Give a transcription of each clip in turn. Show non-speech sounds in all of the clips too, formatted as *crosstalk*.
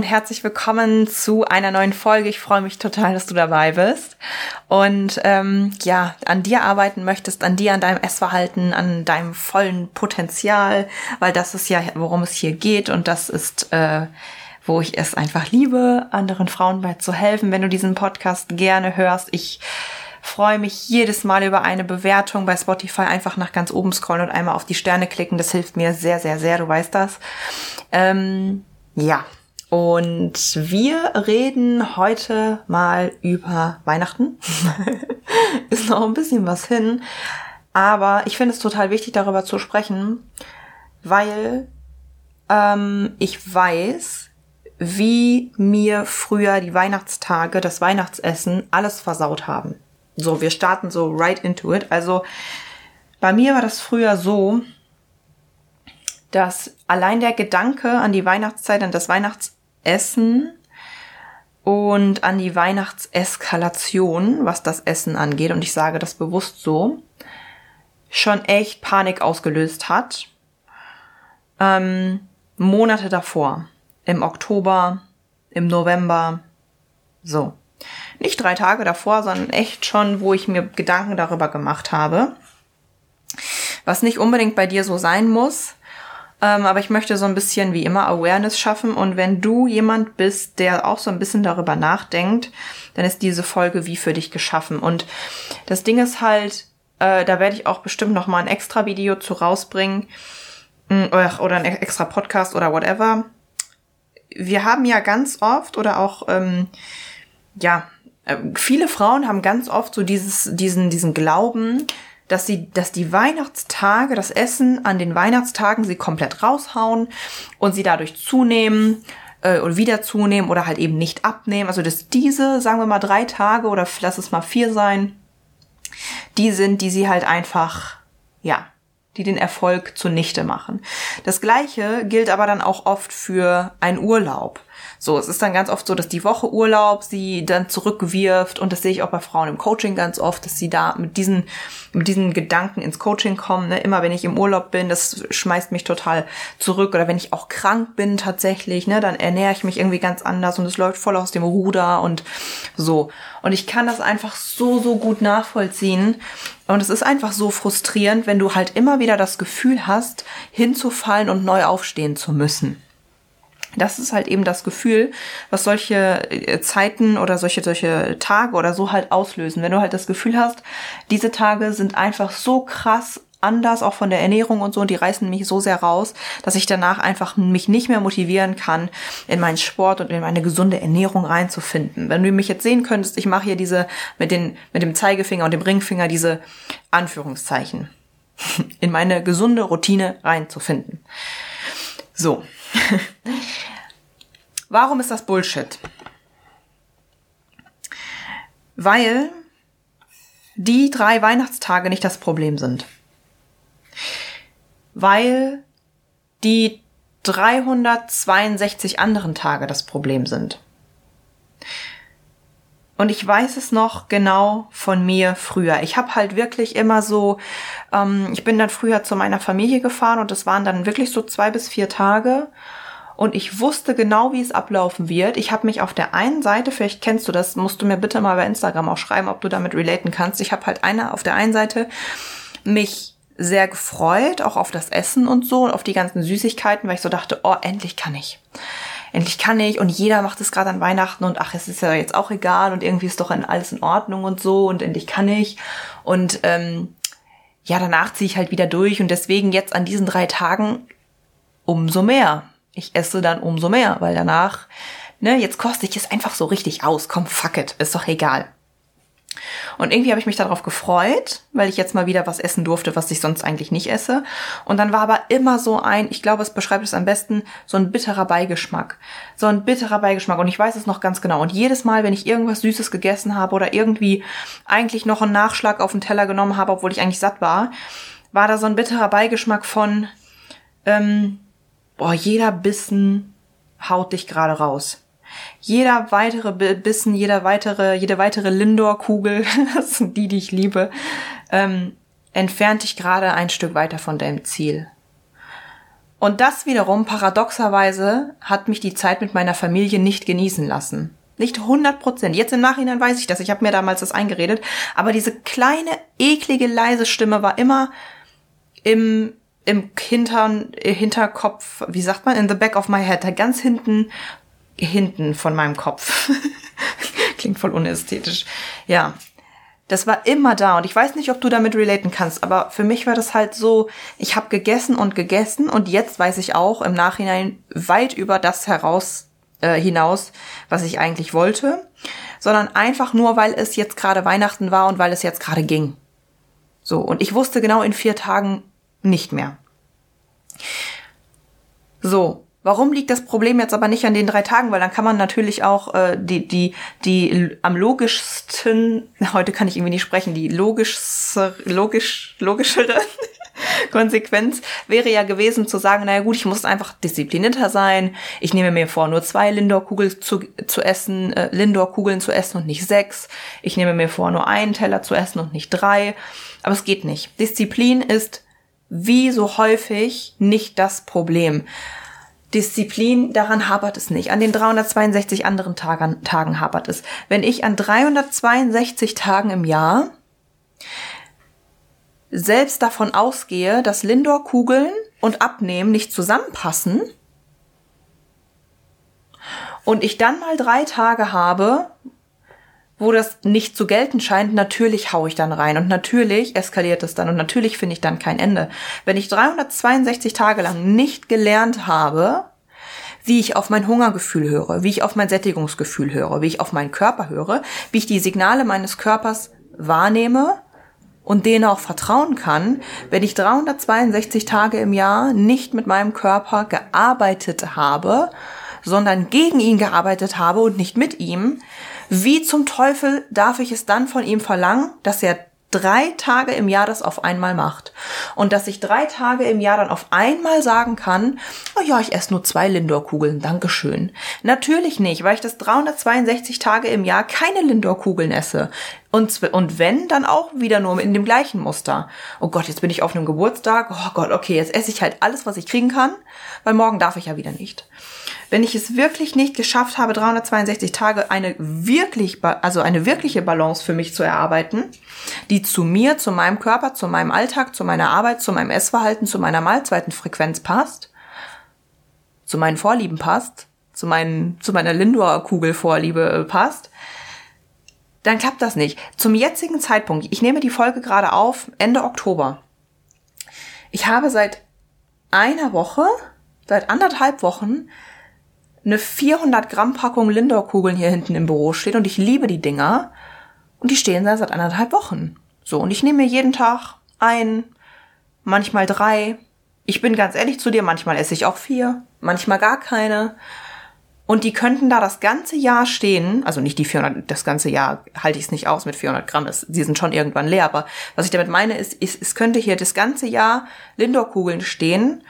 Und herzlich willkommen zu einer neuen Folge. Ich freue mich total, dass du dabei bist und ähm, ja, an dir arbeiten möchtest, an dir, an deinem Essverhalten, an deinem vollen Potenzial, weil das ist ja, worum es hier geht und das ist, äh, wo ich es einfach liebe, anderen Frauen bei zu helfen. Wenn du diesen Podcast gerne hörst, ich freue mich jedes Mal über eine Bewertung bei Spotify. Einfach nach ganz oben scrollen und einmal auf die Sterne klicken. Das hilft mir sehr, sehr, sehr. Du weißt das. Ähm, ja, und wir reden heute mal über Weihnachten. *laughs* Ist noch ein bisschen was hin. Aber ich finde es total wichtig, darüber zu sprechen, weil ähm, ich weiß, wie mir früher die Weihnachtstage, das Weihnachtsessen alles versaut haben. So, wir starten so right into it. Also bei mir war das früher so, dass allein der Gedanke an die Weihnachtszeit, an das Weihnachts Essen und an die Weihnachtseskalation, was das Essen angeht, und ich sage das bewusst so, schon echt Panik ausgelöst hat. Ähm, Monate davor, im Oktober, im November, so. Nicht drei Tage davor, sondern echt schon, wo ich mir Gedanken darüber gemacht habe. Was nicht unbedingt bei dir so sein muss, ähm, aber ich möchte so ein bisschen wie immer Awareness schaffen. Und wenn du jemand bist, der auch so ein bisschen darüber nachdenkt, dann ist diese Folge wie für dich geschaffen. Und das Ding ist halt, äh, da werde ich auch bestimmt noch mal ein extra Video zu rausbringen mm, oder, ein extra Podcast oder whatever. Wir haben ja ganz oft oder auch ähm, ja äh, viele Frauen haben ganz oft so dieses diesen diesen Glauben, dass sie, dass die Weihnachtstage, das Essen an den Weihnachtstagen sie komplett raushauen und sie dadurch zunehmen äh, oder wieder zunehmen oder halt eben nicht abnehmen. Also dass diese, sagen wir mal, drei Tage oder lass es mal vier sein, die sind, die sie halt einfach, ja, die den Erfolg zunichte machen. Das gleiche gilt aber dann auch oft für einen Urlaub. So, es ist dann ganz oft so, dass die Woche Urlaub sie dann zurückwirft und das sehe ich auch bei Frauen im Coaching ganz oft, dass sie da mit diesen, mit diesen Gedanken ins Coaching kommen. Ne? Immer wenn ich im Urlaub bin, das schmeißt mich total zurück oder wenn ich auch krank bin tatsächlich, ne, dann ernähre ich mich irgendwie ganz anders und es läuft voll aus dem Ruder und so. Und ich kann das einfach so, so gut nachvollziehen. Und es ist einfach so frustrierend, wenn du halt immer wieder das Gefühl hast, hinzufallen und neu aufstehen zu müssen. Das ist halt eben das Gefühl, was solche äh, Zeiten oder solche, solche Tage oder so halt auslösen. Wenn du halt das Gefühl hast, diese Tage sind einfach so krass anders, auch von der Ernährung und so, und die reißen mich so sehr raus, dass ich danach einfach mich nicht mehr motivieren kann, in meinen Sport und in meine gesunde Ernährung reinzufinden. Wenn du mich jetzt sehen könntest, ich mache hier diese mit, den, mit dem Zeigefinger und dem Ringfinger diese Anführungszeichen, *laughs* in meine gesunde Routine reinzufinden. So. *laughs* Warum ist das Bullshit? Weil die drei Weihnachtstage nicht das Problem sind. Weil die 362 anderen Tage das Problem sind. Und ich weiß es noch genau von mir früher. Ich habe halt wirklich immer so, ähm, ich bin dann früher zu meiner Familie gefahren und das waren dann wirklich so zwei bis vier Tage und ich wusste genau, wie es ablaufen wird. Ich habe mich auf der einen Seite, vielleicht kennst du das, musst du mir bitte mal bei Instagram auch schreiben, ob du damit relaten kannst. Ich habe halt eine auf der einen Seite mich sehr gefreut, auch auf das Essen und so und auf die ganzen Süßigkeiten, weil ich so dachte, oh, endlich kann ich. Endlich kann ich und jeder macht es gerade an Weihnachten und ach, es ist ja jetzt auch egal und irgendwie ist doch alles in Ordnung und so und endlich kann ich. Und ähm, ja, danach ziehe ich halt wieder durch und deswegen jetzt an diesen drei Tagen umso mehr ich esse dann umso mehr, weil danach, ne, jetzt koste ich es einfach so richtig aus. Komm, fuck it, ist doch egal. Und irgendwie habe ich mich darauf gefreut, weil ich jetzt mal wieder was essen durfte, was ich sonst eigentlich nicht esse. Und dann war aber immer so ein, ich glaube, es beschreibt es am besten, so ein bitterer Beigeschmack. So ein bitterer Beigeschmack. Und ich weiß es noch ganz genau. Und jedes Mal, wenn ich irgendwas Süßes gegessen habe oder irgendwie eigentlich noch einen Nachschlag auf den Teller genommen habe, obwohl ich eigentlich satt war, war da so ein bitterer Beigeschmack von, ähm, boah, jeder Bissen haut dich gerade raus. Jeder weitere Bissen, jeder weitere, jede weitere Lindor-Kugel, *laughs* das sind die, die ich liebe, ähm, entfernt dich gerade ein Stück weiter von deinem Ziel. Und das wiederum, paradoxerweise, hat mich die Zeit mit meiner Familie nicht genießen lassen. Nicht 100 Prozent. Jetzt im Nachhinein weiß ich das. Ich habe mir damals das eingeredet. Aber diese kleine, eklige, leise Stimme war immer im, im Hintern, Hinterkopf, wie sagt man, in the back of my head, da ganz hinten hinten von meinem Kopf. *laughs* Klingt voll unästhetisch. Ja. Das war immer da und ich weiß nicht, ob du damit relaten kannst, aber für mich war das halt so, ich habe gegessen und gegessen und jetzt weiß ich auch im Nachhinein weit über das heraus äh, hinaus, was ich eigentlich wollte, sondern einfach nur, weil es jetzt gerade Weihnachten war und weil es jetzt gerade ging. So, und ich wusste genau in vier Tagen nicht mehr. So, Warum liegt das Problem jetzt aber nicht an den drei Tagen? Weil dann kann man natürlich auch äh, die, die, die am logischsten, *laughs* heute kann ich irgendwie nicht sprechen, die logischste, logisch, logischere *laughs* Konsequenz wäre ja gewesen zu sagen, naja gut, ich muss einfach disziplinierter sein. Ich nehme mir vor, nur zwei Lindor-Kugeln zu, zu essen, äh, Lindor-Kugeln zu essen und nicht sechs. Ich nehme mir vor, nur einen Teller zu essen und nicht drei. Aber es geht nicht. Disziplin ist wie so häufig nicht das Problem. Disziplin, daran hapert es nicht. An den 362 anderen Tagen, Tagen hapert es. Wenn ich an 362 Tagen im Jahr selbst davon ausgehe, dass Lindor-Kugeln und Abnehmen nicht zusammenpassen und ich dann mal drei Tage habe, wo das nicht zu gelten scheint, natürlich hau ich dann rein und natürlich eskaliert es dann und natürlich finde ich dann kein Ende. Wenn ich 362 Tage lang nicht gelernt habe, wie ich auf mein Hungergefühl höre, wie ich auf mein Sättigungsgefühl höre, wie ich auf meinen Körper höre, wie ich die Signale meines Körpers wahrnehme und denen auch vertrauen kann, wenn ich 362 Tage im Jahr nicht mit meinem Körper gearbeitet habe, sondern gegen ihn gearbeitet habe und nicht mit ihm, wie zum Teufel darf ich es dann von ihm verlangen, dass er drei Tage im Jahr das auf einmal macht. Und dass ich drei Tage im Jahr dann auf einmal sagen kann, oh ja, ich esse nur zwei Lindor-Kugeln, Dankeschön. Natürlich nicht, weil ich das 362 Tage im Jahr keine Lindor-Kugeln esse. Und, und wenn, dann auch wieder nur in dem gleichen Muster. Oh Gott, jetzt bin ich auf einem Geburtstag. Oh Gott, okay, jetzt esse ich halt alles, was ich kriegen kann, weil morgen darf ich ja wieder nicht. Wenn ich es wirklich nicht geschafft habe, 362 Tage eine wirklich, also eine wirkliche Balance für mich zu erarbeiten, die zu mir, zu meinem Körper, zu meinem Alltag, zu meiner Arbeit, zu meinem Essverhalten, zu meiner Mahlzeitenfrequenz passt, zu meinen Vorlieben passt, zu, meinen, zu meiner Lindor-Kugelvorliebe passt, dann klappt das nicht. Zum jetzigen Zeitpunkt, ich nehme die Folge gerade auf, Ende Oktober. Ich habe seit einer Woche, seit anderthalb Wochen eine 400 Gramm Packung Lindor-Kugeln hier hinten im Büro steht und ich liebe die Dinger und die stehen da seit anderthalb Wochen. So, und ich nehme mir jeden Tag ein, manchmal drei. Ich bin ganz ehrlich zu dir, manchmal esse ich auch vier, manchmal gar keine. Und die könnten da das ganze Jahr stehen, also nicht die 400, das ganze Jahr halte ich es nicht aus mit 400 Gramm, das, die sind schon irgendwann leer, aber was ich damit meine ist, ist, es könnte hier das ganze Jahr Lindor-Kugeln stehen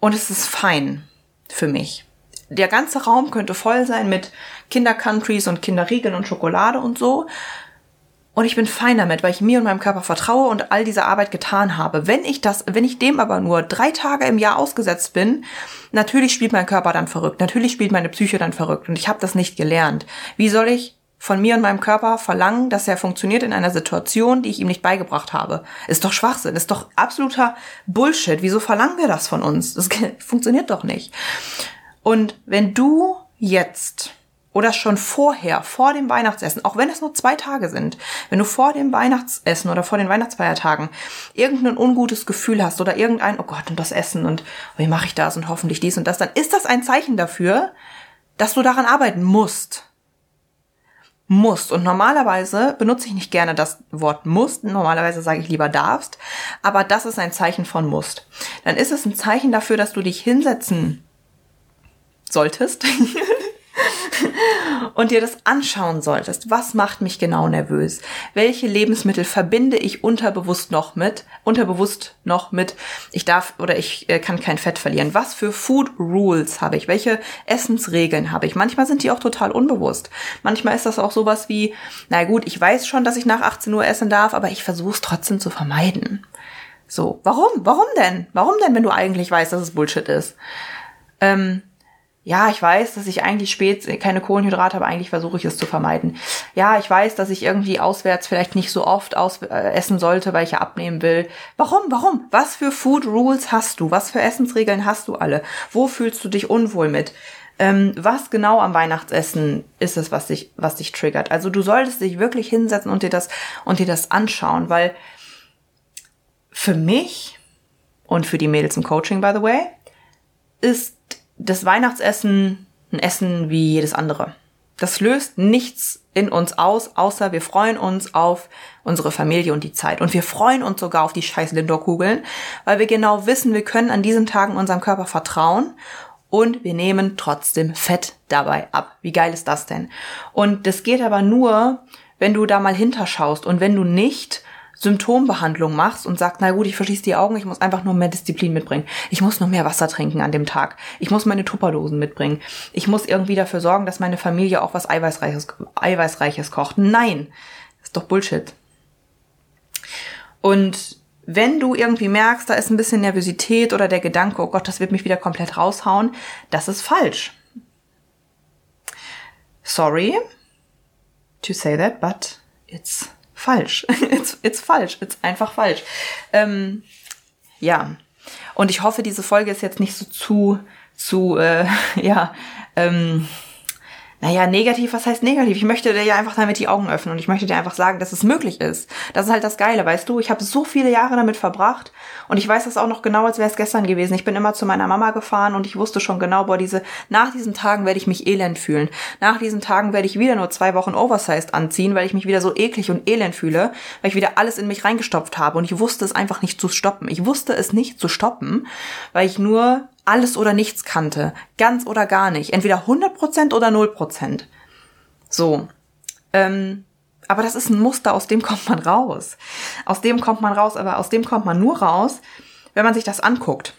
und es ist fein für mich der ganze Raum könnte voll sein mit Kindercountries und Kinderriegeln und Schokolade und so. Und ich bin fein damit, weil ich mir und meinem Körper vertraue und all diese Arbeit getan habe. Wenn ich das, wenn ich dem aber nur drei Tage im Jahr ausgesetzt bin, natürlich spielt mein Körper dann verrückt. Natürlich spielt meine Psyche dann verrückt. Und ich habe das nicht gelernt. Wie soll ich von mir und meinem Körper verlangen, dass er funktioniert in einer Situation, die ich ihm nicht beigebracht habe? Ist doch Schwachsinn. Ist doch absoluter Bullshit. Wieso verlangen wir das von uns? Das *laughs* funktioniert doch nicht. Und wenn du jetzt oder schon vorher, vor dem Weihnachtsessen, auch wenn es nur zwei Tage sind, wenn du vor dem Weihnachtsessen oder vor den Weihnachtsfeiertagen irgendein ungutes Gefühl hast oder irgendein, oh Gott, und das Essen und wie mache ich das und hoffentlich dies und das, dann ist das ein Zeichen dafür, dass du daran arbeiten musst. musst. Und normalerweise benutze ich nicht gerne das Wort musst. Normalerweise sage ich lieber darfst. Aber das ist ein Zeichen von musst. Dann ist es ein Zeichen dafür, dass du dich hinsetzen solltest *laughs* und dir das anschauen solltest. Was macht mich genau nervös? Welche Lebensmittel verbinde ich unterbewusst noch mit? Unterbewusst noch mit, ich darf oder ich äh, kann kein Fett verlieren. Was für Food Rules habe ich? Welche Essensregeln habe ich? Manchmal sind die auch total unbewusst. Manchmal ist das auch sowas wie, na gut, ich weiß schon, dass ich nach 18 Uhr essen darf, aber ich versuche es trotzdem zu vermeiden. So, warum? Warum denn? Warum denn, wenn du eigentlich weißt, dass es Bullshit ist? Ähm, ja, ich weiß, dass ich eigentlich spät keine Kohlenhydrate habe, eigentlich versuche ich es zu vermeiden. Ja, ich weiß, dass ich irgendwie auswärts vielleicht nicht so oft aus, äh, essen sollte, weil ich ja abnehmen will. Warum? Warum? Was für Food Rules hast du? Was für Essensregeln hast du alle? Wo fühlst du dich unwohl mit? Ähm, was genau am Weihnachtsessen ist es, was dich, was dich triggert? Also du solltest dich wirklich hinsetzen und dir das, und dir das anschauen, weil für mich und für die Mädels im Coaching, by the way, ist das Weihnachtsessen ein Essen wie jedes andere. Das löst nichts in uns aus, außer wir freuen uns auf unsere Familie und die Zeit. Und wir freuen uns sogar auf die scheiß Lindor-Kugeln, weil wir genau wissen, wir können an diesen Tagen unserem Körper vertrauen und wir nehmen trotzdem Fett dabei ab. Wie geil ist das denn? Und das geht aber nur, wenn du da mal hinterschaust und wenn du nicht Symptombehandlung machst und sagst, na gut, ich verschließe die Augen, ich muss einfach nur mehr Disziplin mitbringen. Ich muss nur mehr Wasser trinken an dem Tag. Ich muss meine Tupperdosen mitbringen. Ich muss irgendwie dafür sorgen, dass meine Familie auch was Eiweißreiches, Eiweißreiches kocht. Nein, ist doch Bullshit. Und wenn du irgendwie merkst, da ist ein bisschen Nervosität oder der Gedanke, oh Gott, das wird mich wieder komplett raushauen, das ist falsch. Sorry to say that, but it's falsch. *laughs* it's, it's falsch. It's einfach falsch. Ähm, ja. Und ich hoffe, diese Folge ist jetzt nicht so zu, zu, äh, *laughs* ja, ähm, naja, negativ, was heißt negativ? Ich möchte dir ja einfach damit die Augen öffnen und ich möchte dir einfach sagen, dass es möglich ist. Das ist halt das Geile, weißt du? Ich habe so viele Jahre damit verbracht und ich weiß das auch noch genau, als wäre es gestern gewesen. Ich bin immer zu meiner Mama gefahren und ich wusste schon genau, boah, diese, nach diesen Tagen werde ich mich elend fühlen. Nach diesen Tagen werde ich wieder nur zwei Wochen Oversized anziehen, weil ich mich wieder so eklig und elend fühle, weil ich wieder alles in mich reingestopft habe und ich wusste es einfach nicht zu stoppen. Ich wusste es nicht zu stoppen, weil ich nur alles oder nichts kannte, ganz oder gar nicht, entweder 100% oder 0%. So. Ähm, aber das ist ein Muster, aus dem kommt man raus. Aus dem kommt man raus, aber aus dem kommt man nur raus, wenn man sich das anguckt.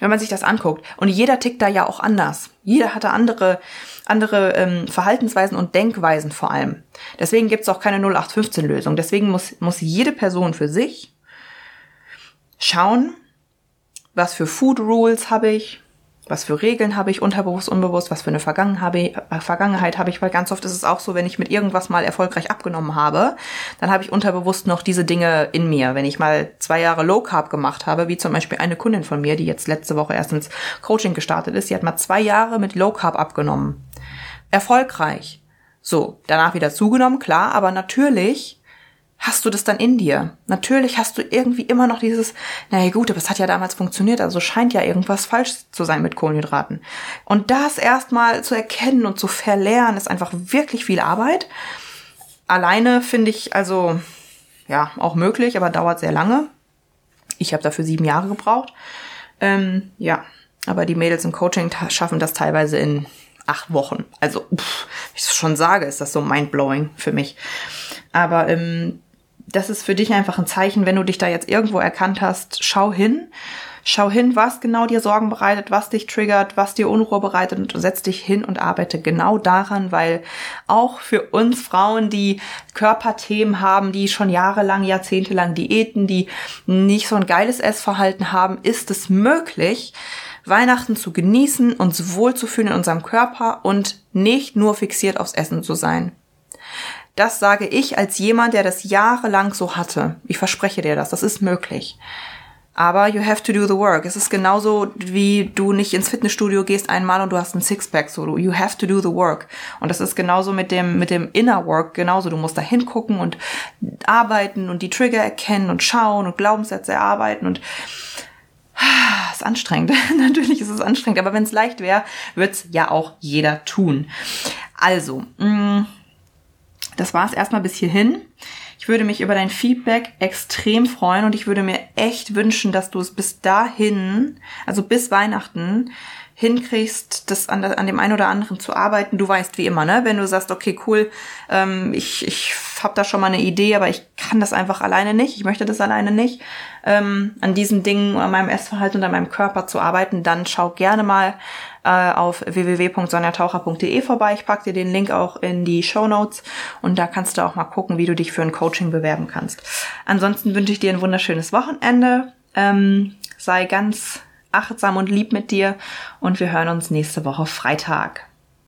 Wenn man sich das anguckt. Und jeder tickt da ja auch anders. Jeder hatte andere, andere ähm, Verhaltensweisen und Denkweisen vor allem. Deswegen gibt's auch keine 0815-Lösung. Deswegen muss, muss jede Person für sich schauen, was für Food Rules habe ich, was für Regeln habe ich, unterbewusst, unbewusst, was für eine äh, Vergangenheit habe ich, weil ganz oft ist es auch so, wenn ich mit irgendwas mal erfolgreich abgenommen habe, dann habe ich unterbewusst noch diese Dinge in mir. Wenn ich mal zwei Jahre Low Carb gemacht habe, wie zum Beispiel eine Kundin von mir, die jetzt letzte Woche erst ins Coaching gestartet ist, die hat mal zwei Jahre mit Low Carb abgenommen. Erfolgreich. So, danach wieder zugenommen, klar, aber natürlich hast du das dann in dir. Natürlich hast du irgendwie immer noch dieses, naja gut, aber es hat ja damals funktioniert, also scheint ja irgendwas falsch zu sein mit Kohlenhydraten. Und das erstmal zu erkennen und zu verlernen, ist einfach wirklich viel Arbeit. Alleine finde ich also, ja, auch möglich, aber dauert sehr lange. Ich habe dafür sieben Jahre gebraucht. Ähm, ja, aber die Mädels im Coaching schaffen das teilweise in acht Wochen. Also, pff, ich schon sage, ist das so mindblowing für mich. Aber ähm, das ist für dich einfach ein Zeichen, wenn du dich da jetzt irgendwo erkannt hast, schau hin. Schau hin, was genau dir Sorgen bereitet, was dich triggert, was dir Unruhe bereitet und setz dich hin und arbeite genau daran, weil auch für uns Frauen, die Körperthemen haben, die schon jahrelang, jahrzehntelang Diäten, die nicht so ein geiles Essverhalten haben, ist es möglich, Weihnachten zu genießen, uns wohlzufühlen in unserem Körper und nicht nur fixiert aufs Essen zu sein. Das sage ich als jemand, der das jahrelang so hatte. Ich verspreche dir das, das ist möglich. Aber you have to do the work. Es ist genauso, wie du nicht ins Fitnessstudio gehst einmal und du hast ein Sixpack. So, you have to do the work. Und das ist genauso mit dem, mit dem Inner Work. Genauso, du musst da hingucken und arbeiten und die Trigger erkennen und schauen und Glaubenssätze erarbeiten und ah, ist anstrengend. *laughs* Natürlich ist es anstrengend. Aber wenn es leicht wäre, wird's ja auch jeder tun. Also, mh, mm, das war es erstmal bis hierhin. Ich würde mich über dein Feedback extrem freuen und ich würde mir echt wünschen, dass du es bis dahin, also bis Weihnachten, hinkriegst, das an, an dem einen oder anderen zu arbeiten. Du weißt wie immer, ne? Wenn du sagst, okay, cool, ähm, ich, ich habe da schon mal eine Idee, aber ich kann das einfach alleine nicht, ich möchte das alleine nicht, ähm, an diesen Dingen, an meinem Essverhalten und an meinem Körper zu arbeiten, dann schau gerne mal äh, auf www.sonjataucher.de vorbei. Ich pack dir den Link auch in die Show Notes und da kannst du auch mal gucken, wie du dich für ein Coaching bewerben kannst. Ansonsten wünsche ich dir ein wunderschönes Wochenende. Ähm, sei ganz achtsam und lieb mit dir und wir hören uns nächste Woche Freitag.